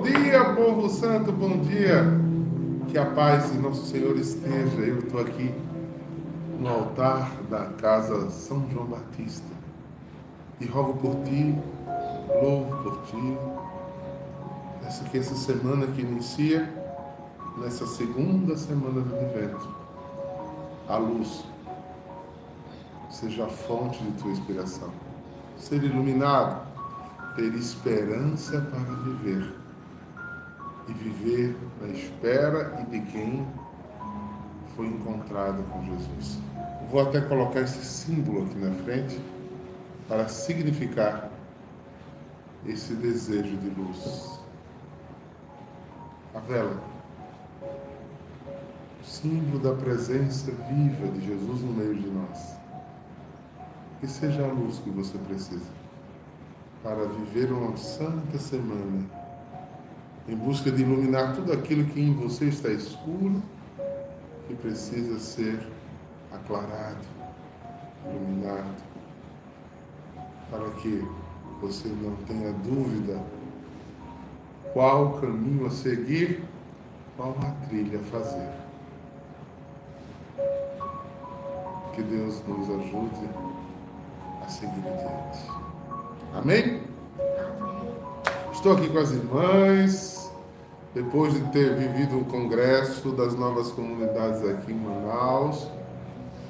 Bom dia, povo santo, bom dia. Que a paz de nosso Senhor esteja. Eu estou aqui no altar da casa São João Batista e rogo por ti, louvo por ti. Essa aqui, essa semana que inicia, nessa segunda semana do advento, a luz seja a fonte de tua inspiração. Ser iluminado, ter esperança para viver e viver na espera e de quem foi encontrado com Jesus. Vou até colocar esse símbolo aqui na frente para significar esse desejo de luz. A vela, símbolo da presença viva de Jesus no meio de nós. Que seja a luz que você precisa para viver uma santa semana em busca de iluminar tudo aquilo que em você está escuro, que precisa ser aclarado, iluminado, para que você não tenha dúvida qual caminho a seguir, qual a trilha a fazer. Que Deus nos ajude a seguir adiante. Amém? Amém? Estou aqui com as irmãs depois de ter vivido o congresso das novas comunidades aqui em Manaus,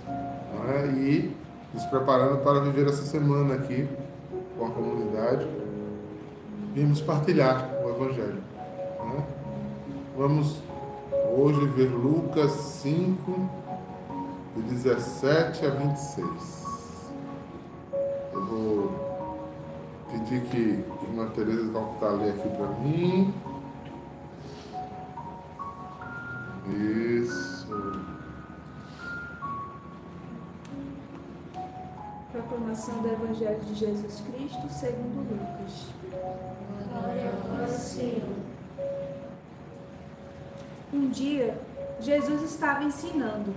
né, e nos preparando para viver essa semana aqui com a comunidade, vimos partilhar o Evangelho. Né? Vamos hoje ver Lucas 5, de 17 a 26. Eu vou pedir que a irmã Tereza está ali aqui para mim. Proclamação do Evangelho de Jesus Cristo segundo Lucas. Glória Senhor. Um dia, Jesus estava ensinando.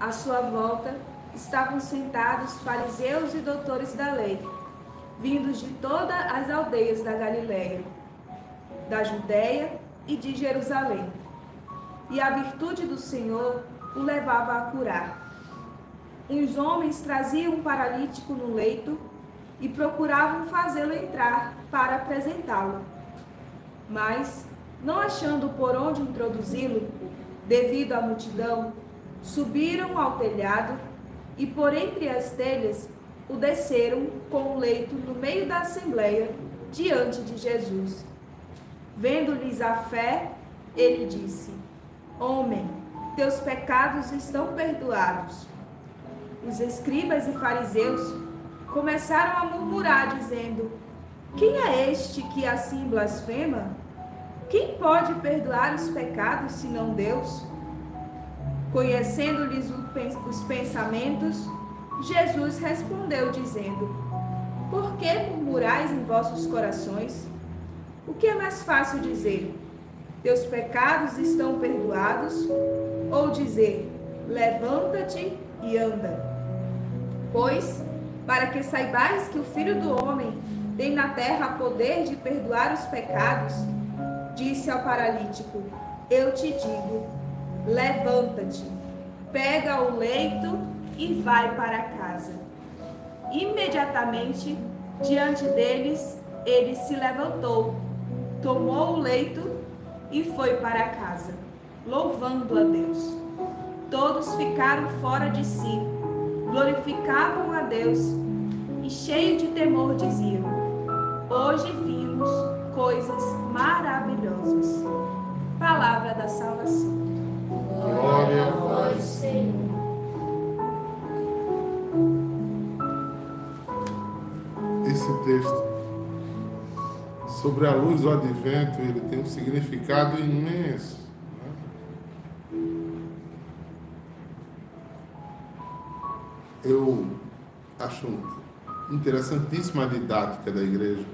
À sua volta estavam sentados fariseus e doutores da lei, vindos de todas as aldeias da Galiléia, da Judéia e de Jerusalém e a virtude do Senhor o levava a curar. Uns homens traziam um paralítico no leito e procuravam fazê-lo entrar para apresentá-lo. Mas, não achando por onde introduzi-lo, devido à multidão, subiram ao telhado e por entre as telhas o desceram com o leito no meio da assembleia diante de Jesus. Vendo-lhes a fé, ele disse: Homem, teus pecados estão perdoados. Os escribas e fariseus começaram a murmurar, dizendo: Quem é este que assim blasfema? Quem pode perdoar os pecados senão Deus? Conhecendo-lhes os pensamentos, Jesus respondeu, dizendo: Por que murmurais em vossos corações? O que é mais fácil dizer? teus pecados estão perdoados, ou dizer, levanta-te e anda. Pois, para que saibais que o Filho do Homem tem na terra poder de perdoar os pecados, disse ao paralítico: Eu te digo, levanta-te, pega o leito e vai para casa. Imediatamente, diante deles, ele se levantou, tomou o leito e foi para casa, louvando a Deus. Todos ficaram fora de si, glorificavam a Deus e, cheio de temor, diziam: Hoje vimos coisas maravilhosas. Palavra da salvação. Glória a vós, Senhor. Esse texto sobre a luz do advento, ele tem um significado imenso. Eu acho interessantíssima a didática da igreja.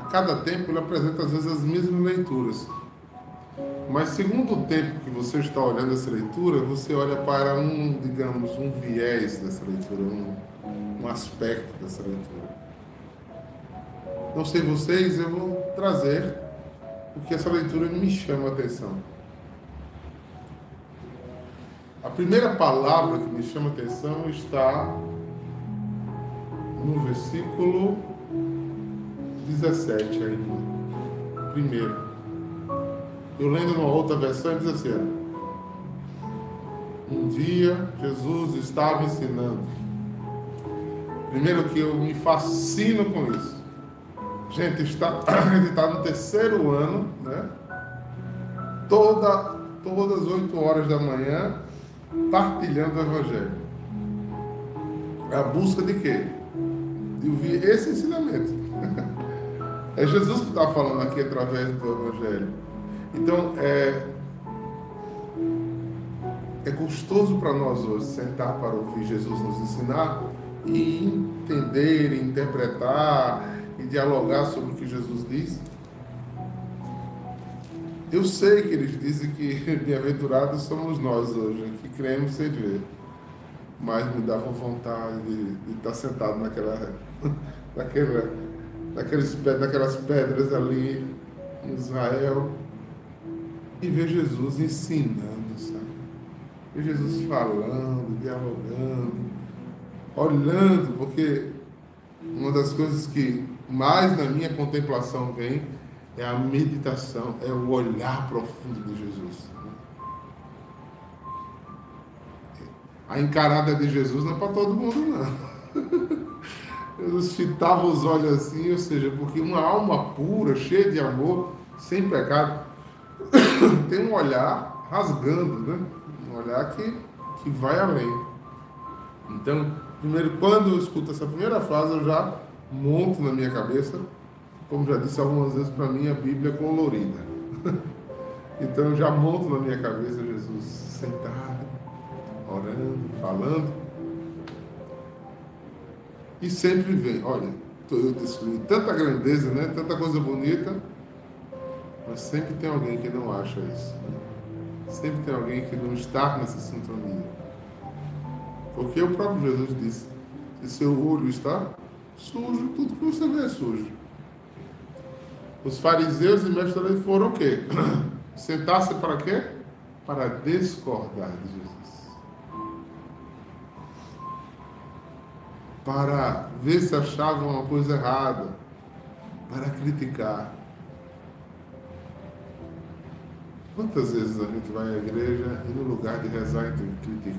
A cada tempo ele apresenta às vezes as mesmas leituras. Mas segundo o tempo que você está olhando essa leitura, você olha para um, digamos, um viés dessa leitura, um, um aspecto dessa leitura. Não sei vocês, eu vou trazer, porque essa leitura me chama a atenção. A primeira palavra que me chama a atenção está no versículo 17 ainda. Primeiro. Eu lendo uma outra versão diz assim: Um dia Jesus estava ensinando. Primeiro que eu me fascino com isso. Gente, está, ele está no terceiro ano, né? Toda, todas as 8 horas da manhã, partilhando o Evangelho. É a busca de quê? De ouvir esse ensinamento. É Jesus que está falando aqui através do Evangelho. Então, é, é gostoso para nós hoje sentar para ouvir Jesus nos ensinar e entender, interpretar e dialogar sobre o que Jesus diz. Eu sei que eles dizem que bem-aventurados somos nós hoje, que cremos sem ver. Mas me dava vontade de, de estar sentado naquela, naquela, naqueles, naquelas pedras ali em Israel e ver Jesus ensinando, sabe? Ver Jesus falando, dialogando, olhando, porque uma das coisas que mais na minha contemplação vem é a meditação, é o olhar profundo de Jesus. A encarada de Jesus não é para todo mundo, não. Jesus fitava os olhos assim, ou seja, porque uma alma pura, cheia de amor, sem pecado, tem um olhar rasgando, né? Um olhar que, que vai além. Então, primeiro, quando eu escuto essa primeira frase, eu já monto na minha cabeça, como já disse algumas vezes para mim, a Bíblia é colorida. então, eu já monto na minha cabeça Jesus sentado, orando, falando. E sempre vem, olha, eu descobri tanta grandeza, né? tanta coisa bonita, mas sempre tem alguém que não acha isso. Né? Sempre tem alguém que não está nessa sintonia. Porque o próprio Jesus disse: se seu olho está sujo, tudo que você vê é sujo. Os fariseus e mestres da lei foram o quê? Sentar-se para quê? Para discordar de Jesus. Para ver se achavam uma coisa errada. Para criticar. Quantas vezes a gente vai à igreja e no lugar de rezar, então critica?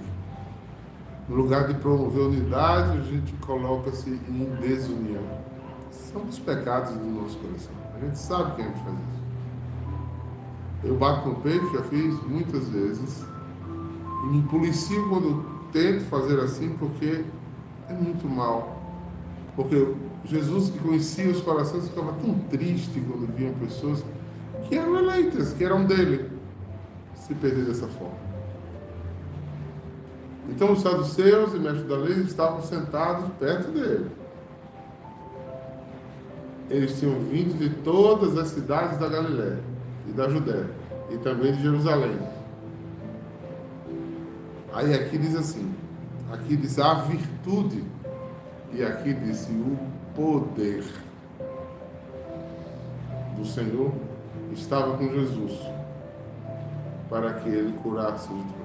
No lugar de promover unidade, a gente coloca-se em desunião. São os pecados do nosso coração. A gente sabe que a gente faz isso. Eu bato no peito, já fiz muitas vezes, e me policio quando tento fazer assim, porque é muito mal. Porque Jesus, que conhecia os corações, ficava tão triste quando viam pessoas que eram eleitas, que eram dele, se perder dessa forma. Então os saduceus e mestres da lei estavam sentados perto dele. Eles tinham vindo de todas as cidades da Galiléia e da Judéia e também de Jerusalém. Aí aqui diz assim, aqui diz a virtude e aqui diz o poder do Senhor estava com Jesus para que ele curasse os.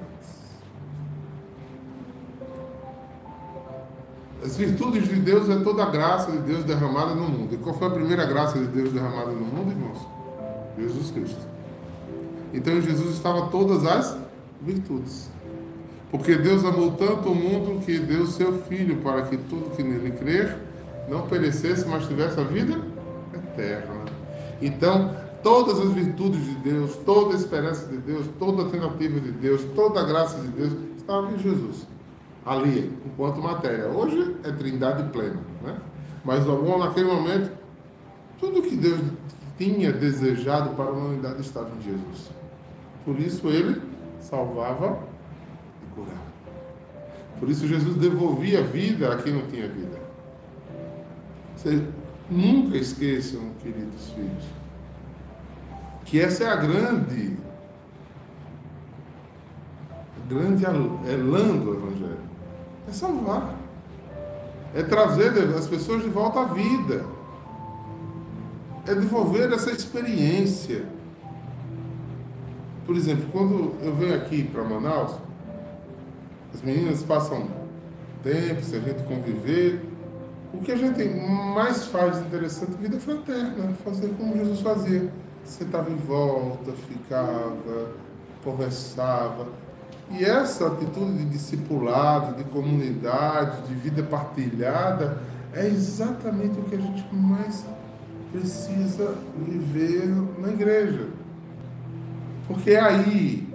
As virtudes de Deus é toda a graça de Deus derramada no mundo. E qual foi a primeira graça de Deus derramada no mundo, irmãos? Jesus Cristo. Então em Jesus estavam todas as virtudes. Porque Deus amou tanto o mundo que deu seu Filho para que tudo que nele crer não perecesse, mas tivesse a vida eterna. Então, todas as virtudes de Deus, toda a esperança de Deus, toda a tentativa de Deus, toda a graça de Deus estava em Jesus ali, enquanto matéria. Hoje é trindade plena, né? Mas bom naquele momento, tudo que Deus tinha desejado para a humanidade estava em Jesus. Por isso ele salvava e curava. Por isso Jesus devolvia vida a quem não tinha vida. Você nunca esqueçam, queridos filhos, que essa é a grande, grande elã do Evangelho é salvar. É trazer as pessoas de volta à vida. é desenvolver essa experiência. Por exemplo, quando eu venho aqui para Manaus, as meninas passam tempo, se a gente conviver, o que a gente mais faz interessante é vida fraterna, fazer como Jesus fazia. Sentava em volta, ficava, conversava. E essa atitude de discipulado, de comunidade, de vida partilhada, é exatamente o que a gente mais precisa viver na igreja. Porque é aí,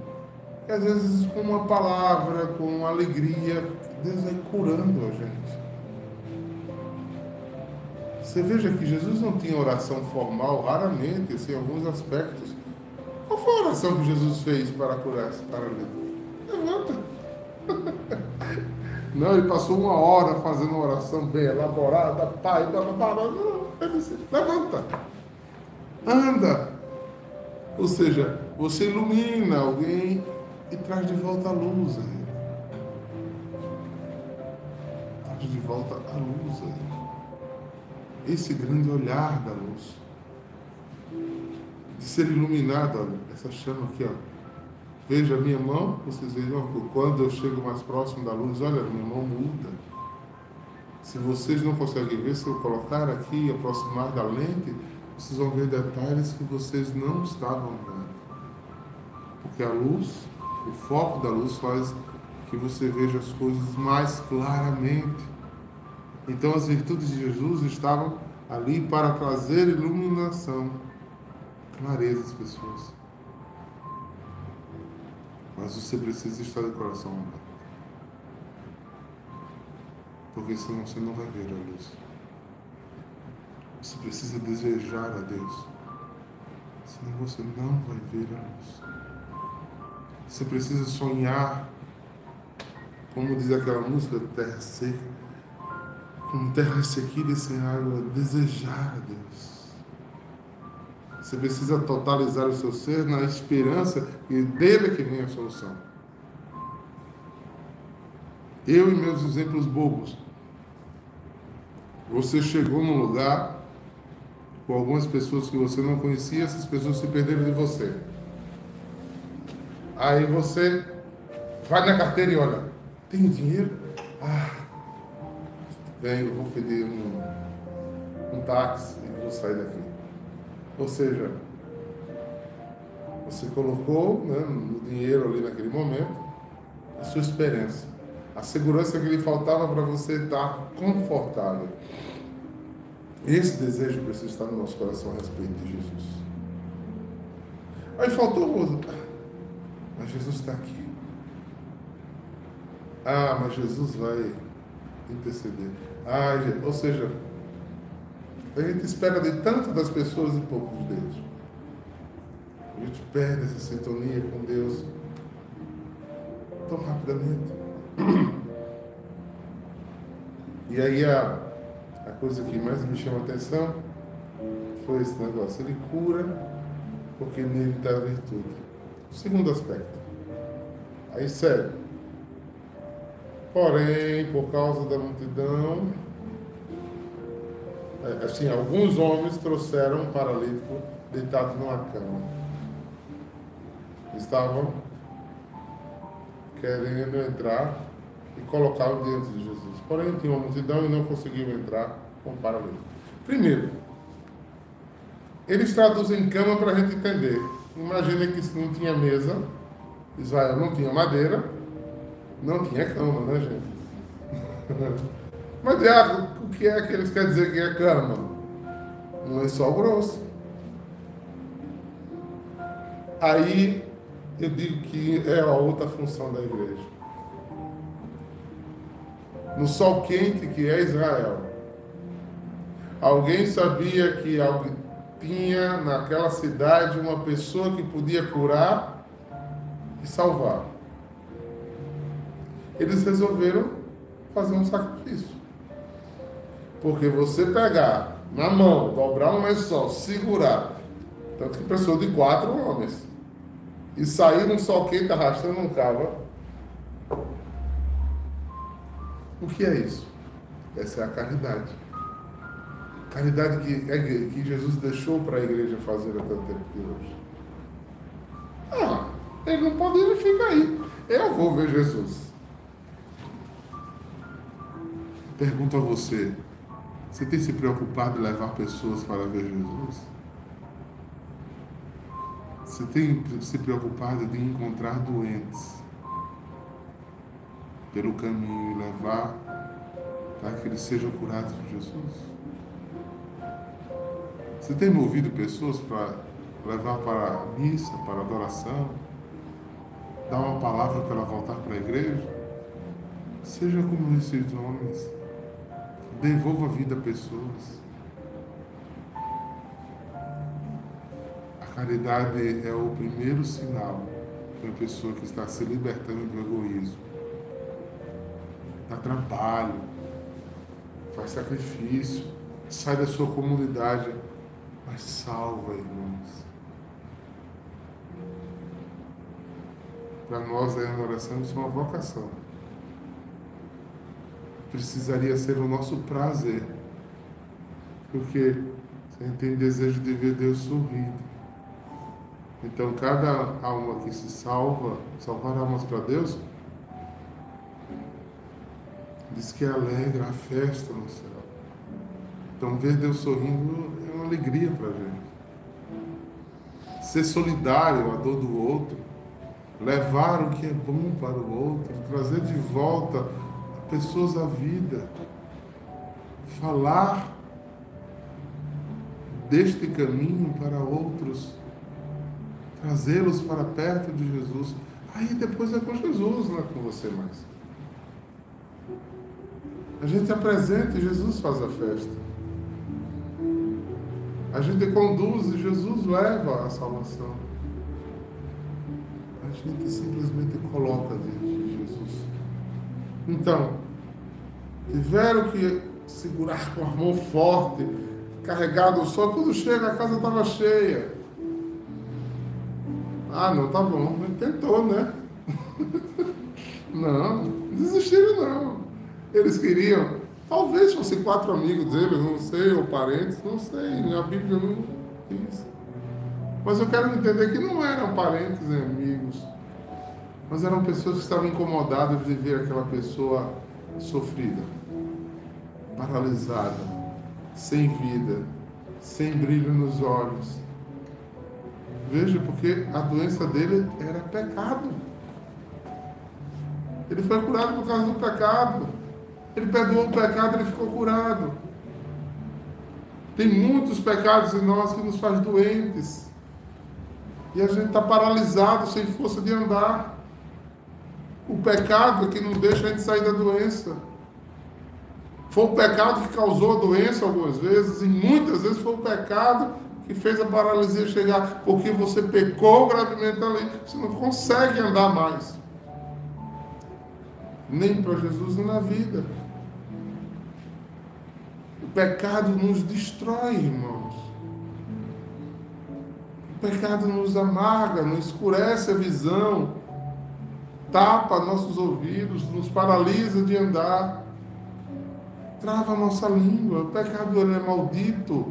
às vezes com uma palavra, com alegria, Deus vai curando a gente. Você veja que Jesus não tinha oração formal, raramente, assim, em alguns aspectos. Qual foi a oração que Jesus fez para curar esse paralítico? Não, ele passou uma hora fazendo uma oração bem elaborada, pai, blá, blá, blá, não, ele disse, levanta, anda. Ou seja, você ilumina alguém e traz de volta a luz a ele. Traz de volta a luz a ele esse grande olhar da luz, de ser iluminado, olha, essa chama aqui, ó. Veja a minha mão, vocês vejam quando eu chego mais próximo da luz, olha, minha mão muda. Se vocês não conseguem ver, se eu colocar aqui e aproximar da lente, vocês vão ver detalhes que vocês não estavam vendo. Porque a luz, o foco da luz faz que você veja as coisas mais claramente. Então as virtudes de Jesus estavam ali para trazer iluminação, clareza às pessoas. Mas você precisa estar de coração aberto. Porque senão você não vai ver a luz. Você precisa desejar a Deus. Senão você não vai ver a luz. Você precisa sonhar, como diz aquela música, terra seca com terra e sem água, desejar a Deus. Você precisa totalizar o seu ser na esperança que dele é que vem a solução. Eu e meus exemplos bobos. Você chegou num lugar com algumas pessoas que você não conhecia, essas pessoas se perderam de você. Aí você vai na carteira e olha, tem dinheiro? Ah, venho, vou pedir um, um táxi e vou sair daqui. Ou seja, você colocou né, no dinheiro ali naquele momento a sua esperança, a segurança que lhe faltava para você estar confortável. Esse desejo precisa estar no nosso coração a respeito de Jesus. Aí faltou, mas Jesus está aqui. Ah, mas Jesus vai interceder. Ai, ou seja, a gente espera de tanto das pessoas e pouco de Deus. A gente perde essa sintonia com Deus tão rapidamente. E aí a, a coisa que mais me chama a atenção foi esse negócio. Ele cura porque nele está a virtude. O segundo aspecto. Aí sério. Porém, por causa da multidão, assim, alguns homens trouxeram um paralítico deitado numa cama. Estavam querendo entrar e colocá-lo diante de Jesus. Porém, tinha uma multidão e não conseguiam entrar com o paralítico. Primeiro, eles traduzem cama para a gente entender. Imagina que não tinha mesa, Israel não tinha madeira, não tinha cama, né, gente? Mas, Diago, o que é que eles querem dizer que é cama? Um lençol grosso. Aí eu digo que é a outra função da igreja. No sol quente que é Israel, alguém sabia que tinha naquela cidade uma pessoa que podia curar e salvar eles resolveram fazer um sacrifício. Porque você pegar na mão, dobrar um lençol, segurar, tanto que pessoa de quatro homens, e sair num sol quente arrastando um cabo. O que é isso? Essa é a caridade. Caridade que, é, que Jesus deixou para a igreja fazer até o tempo de hoje. Ah, ele não pode, ele fica aí. Eu vou ver Jesus. Pergunto a você: você tem se preocupado em levar pessoas para ver Jesus? Você tem se preocupado em encontrar doentes pelo caminho e levar para que eles sejam curados por Jesus? Você tem movido pessoas para levar para a missa, para a adoração? Dar uma palavra para ela voltar para a igreja? Seja como esses homens. Devolva a vida a pessoas. A caridade é o primeiro sinal de uma pessoa que está se libertando do egoísmo. Dá trabalho, faz sacrifício, sai da sua comunidade mas salva, irmãos. Para nós, a oração, é uma vocação. Precisaria ser o nosso prazer. Porque a gente tem desejo de ver Deus sorrindo. Então, cada alma que se salva, salvar almas para Deus, diz que alegra a festa no céu. Então, ver Deus sorrindo uma alegria para a gente. Ser solidário à dor do outro, levar o que é bom para o outro, trazer de volta pessoas à vida, falar deste caminho para outros, trazê-los para perto de Jesus. Aí depois é com Jesus, não é com você mais. A gente apresenta e Jesus faz a festa. A gente conduz e Jesus leva a salvação. A gente simplesmente coloca diante. Então, tiveram que segurar com a mão forte, carregado só. Quando chega, a casa estava cheia. Ah, não, tá bom. Ele tentou, né? não, desistiram não. Eles queriam Talvez fossem quatro amigos dele, não sei, ou parentes, não sei. A Bíblia não diz. Mas eu quero entender que não eram parentes e amigos, mas eram pessoas que estavam incomodadas de ver aquela pessoa sofrida, paralisada, sem vida, sem brilho nos olhos. Veja, porque a doença dele era pecado. Ele foi curado por causa do pecado. Ele perdoou o pecado, ele ficou curado. Tem muitos pecados em nós que nos faz doentes. E a gente está paralisado, sem força de andar. O pecado é que não deixa a gente sair da doença. Foi o pecado que causou a doença algumas vezes, e muitas vezes foi o pecado que fez a paralisia chegar, porque você pecou gravemente ali, você não consegue andar mais. Nem para Jesus, nem na vida pecado nos destrói, irmãos. O pecado nos amarga, nos escurece a visão, tapa nossos ouvidos, nos paralisa de andar, trava nossa língua. O pecado ele é maldito.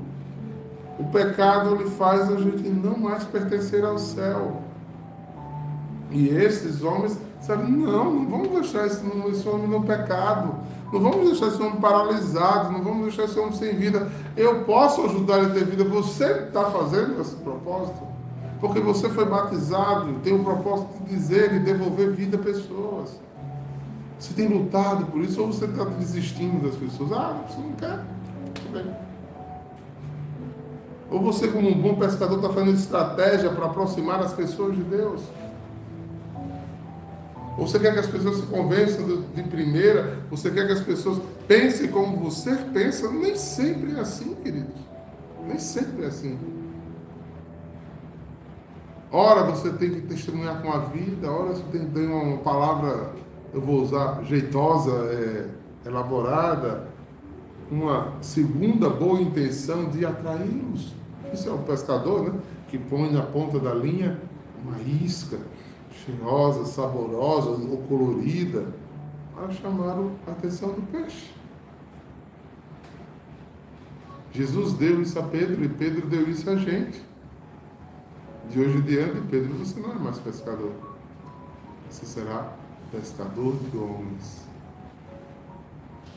O pecado ele faz a gente não mais pertencer ao céu. E esses homens disseram: não, não vamos deixar esse, esse homem no pecado. Não vamos deixar esse homem paralisado, não vamos deixar esse homem sem vida. Eu posso ajudar ele a ter vida. Você está fazendo esse propósito? Porque você foi batizado, tem o propósito de dizer e devolver vida a pessoas. Você tem lutado por isso ou você está desistindo das pessoas? Ah, você não quer? Tudo bem. Ou você, como um bom pescador, está fazendo estratégia para aproximar as pessoas de Deus? Você quer que as pessoas se convençam de primeira? Você quer que as pessoas pensem como você pensa? Nem sempre é assim, queridos. Nem sempre é assim. Ora você tem que testemunhar com a vida, ora você tem que ter uma palavra, eu vou usar, jeitosa, é, elaborada, uma segunda boa intenção de atraí-los. Isso é o pescador, né? Que põe na ponta da linha uma isca cheirosa, saborosa ou colorida, para chamar a atenção do peixe. Jesus deu isso a Pedro e Pedro deu isso a gente. De hoje em diante, Pedro, você não é mais pescador. Você será pescador de homens.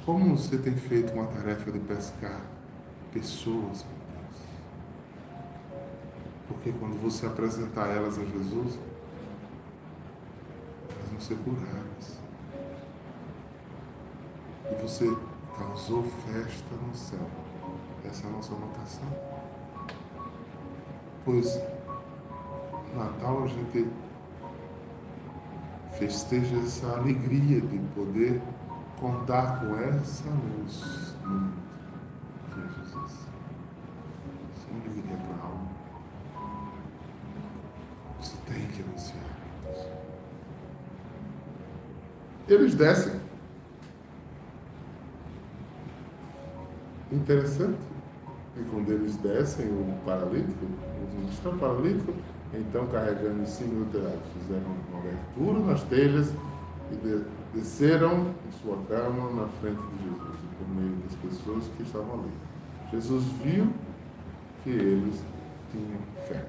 Como você tem feito uma tarefa de pescar pessoas, meu Deus? Porque quando você apresentar elas a Jesus, elas vão ser curadas. E você causou festa no céu. Essa é a nossa notação. Pois Natal a gente festeja essa alegria de poder contar com essa luz no mundo, que é Jesus. Isso é uma alegria para a alma. Você tem que anunciar. Eles descem. Interessante. E quando eles descem, o paralítico, os estão paralíticos, então, carregando cima do telhado, fizeram uma abertura nas telhas e de, desceram em sua cama na frente de Jesus, por meio das pessoas que estavam ali. Jesus viu que eles tinham fé.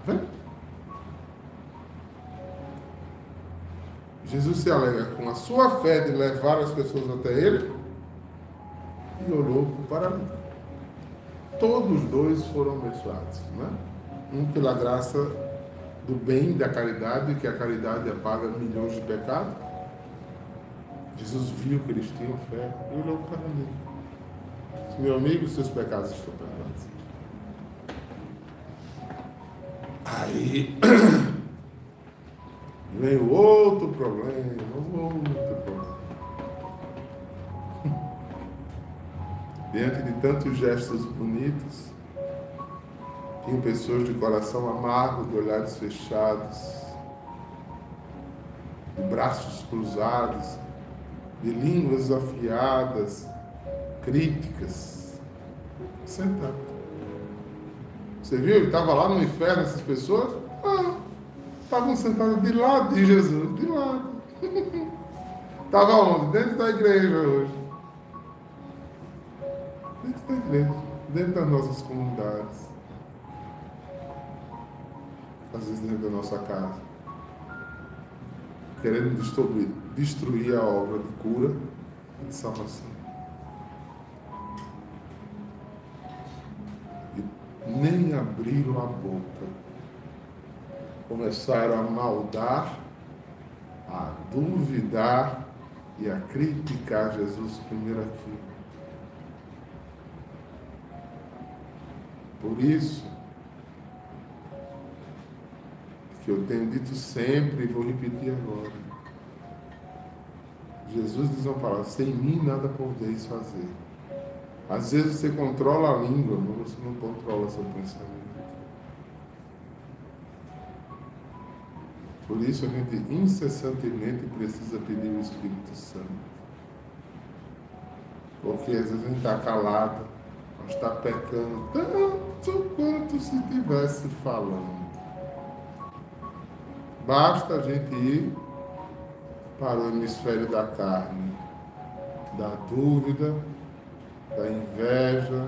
Está vendo? Jesus se alegra com a sua fé de levar as pessoas até ele e olhou para mim. Todos dois foram abençoados, não é? Um pela graça do bem da caridade, que a caridade apaga milhões de pecados. Jesus viu que eles tinham fé e olhou para mim. Meu amigo, seus pecados estão perdoados. Aí vem o outro problema, outro problema. Diante de tantos gestos bonitos, tinham pessoas de coração amargo, de olhares fechados, de braços cruzados, de línguas afiadas, críticas. Sentado. Você viu? Ele estava lá no inferno, essas pessoas? Ah, estavam sentadas de lado de Jesus, de lado. Estava onde? Dentro da igreja hoje. Dentro da igreja, dentro das nossas comunidades às vezes dentro da nossa casa, querendo destruir, destruir a obra de cura e de salvação. E nem abriram a boca. Começaram a maldar, a duvidar e a criticar Jesus primeiro aqui. Por isso, que eu tenho dito sempre e vou repetir agora. Jesus diz uma palavra, sem mim nada podeis fazer. Às vezes você controla a língua, mas você não controla seu pensamento. Por isso a gente incessantemente precisa pedir o Espírito Santo. Porque às vezes a gente está calado, mas está pecando tanto quanto se estivesse falando. Basta a gente ir para o hemisfério da carne, da dúvida, da inveja,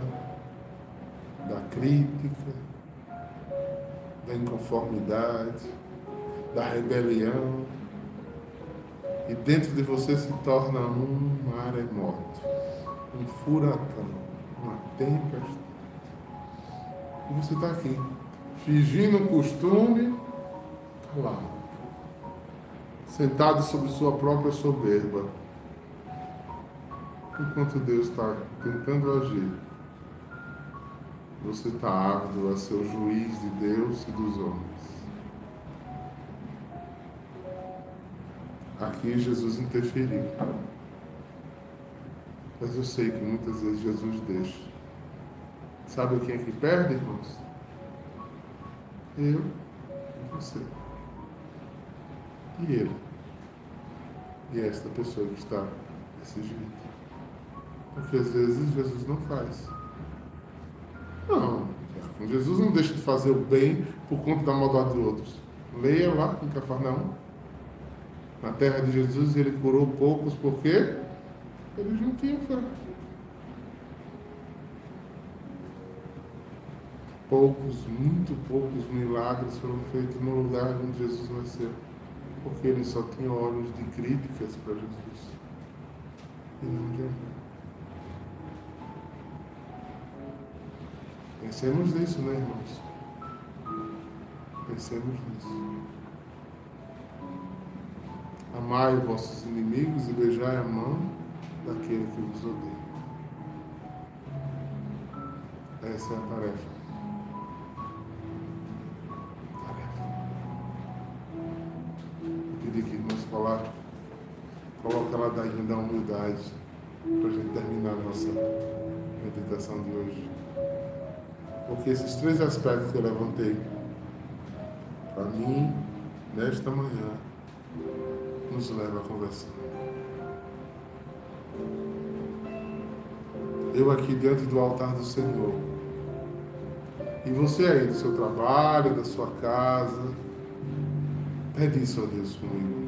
da crítica, da inconformidade, da rebelião. E dentro de você se torna um maremoto, um furacão, uma tempestade. E você está aqui, fingindo o costume lá, sentado sobre sua própria soberba, enquanto Deus está tentando agir, você está ávido a ser o juiz de Deus e dos homens. Aqui Jesus interferiu. Mas eu sei que muitas vezes Jesus deixa. Sabe quem é que perde, irmãos? Eu e você e ele. E esta pessoa que está desse jeito. Porque às vezes Jesus não faz. Não, Jesus não deixa de fazer o bem por conta da maldade de outros. Leia lá em Cafarnaum. Na terra de Jesus ele curou poucos porque eles não tinham fé. poucos, muito poucos milagres foram feitos no lugar onde Jesus nasceu. Porque ele só tinha olhos de críticas para Jesus. E não de. Pensemos nisso, né, irmãos? Pensemos nisso. Amai os vossos inimigos e beijai a mão daquele que vos odeia. Essa é a. Tarefa. Daí da humildade para a gente terminar a nossa meditação de hoje. Porque esses três aspectos que eu levantei, para mim, nesta manhã, nos leva a conversar. Eu aqui diante do altar do Senhor. E você aí do seu trabalho, da sua casa. Pede isso a Deus comigo.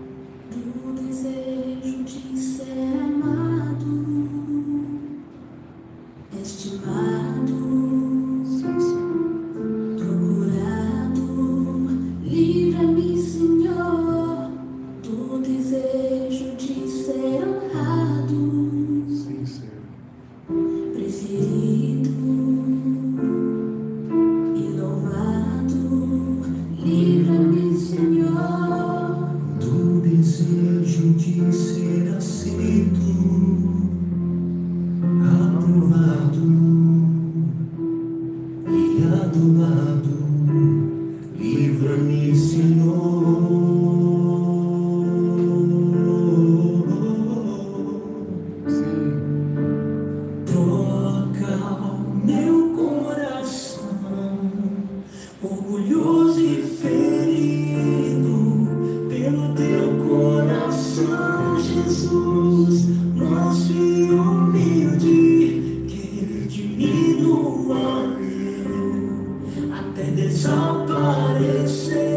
Eu até desaparecer, que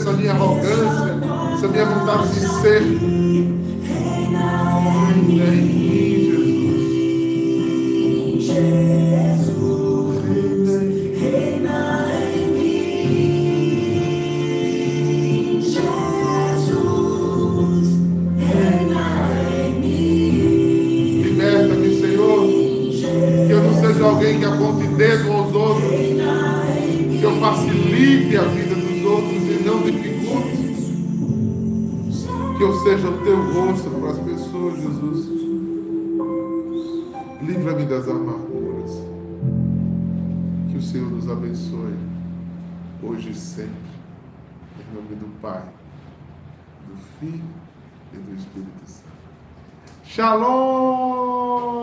essa minha arrogância, essa minha vontade de ser. Reina seja o teu rosto para as pessoas, Jesus. Livra-me das amarguras. Que o Senhor nos abençoe, hoje e sempre. Em nome do Pai, do Filho e do Espírito Santo. Shalom!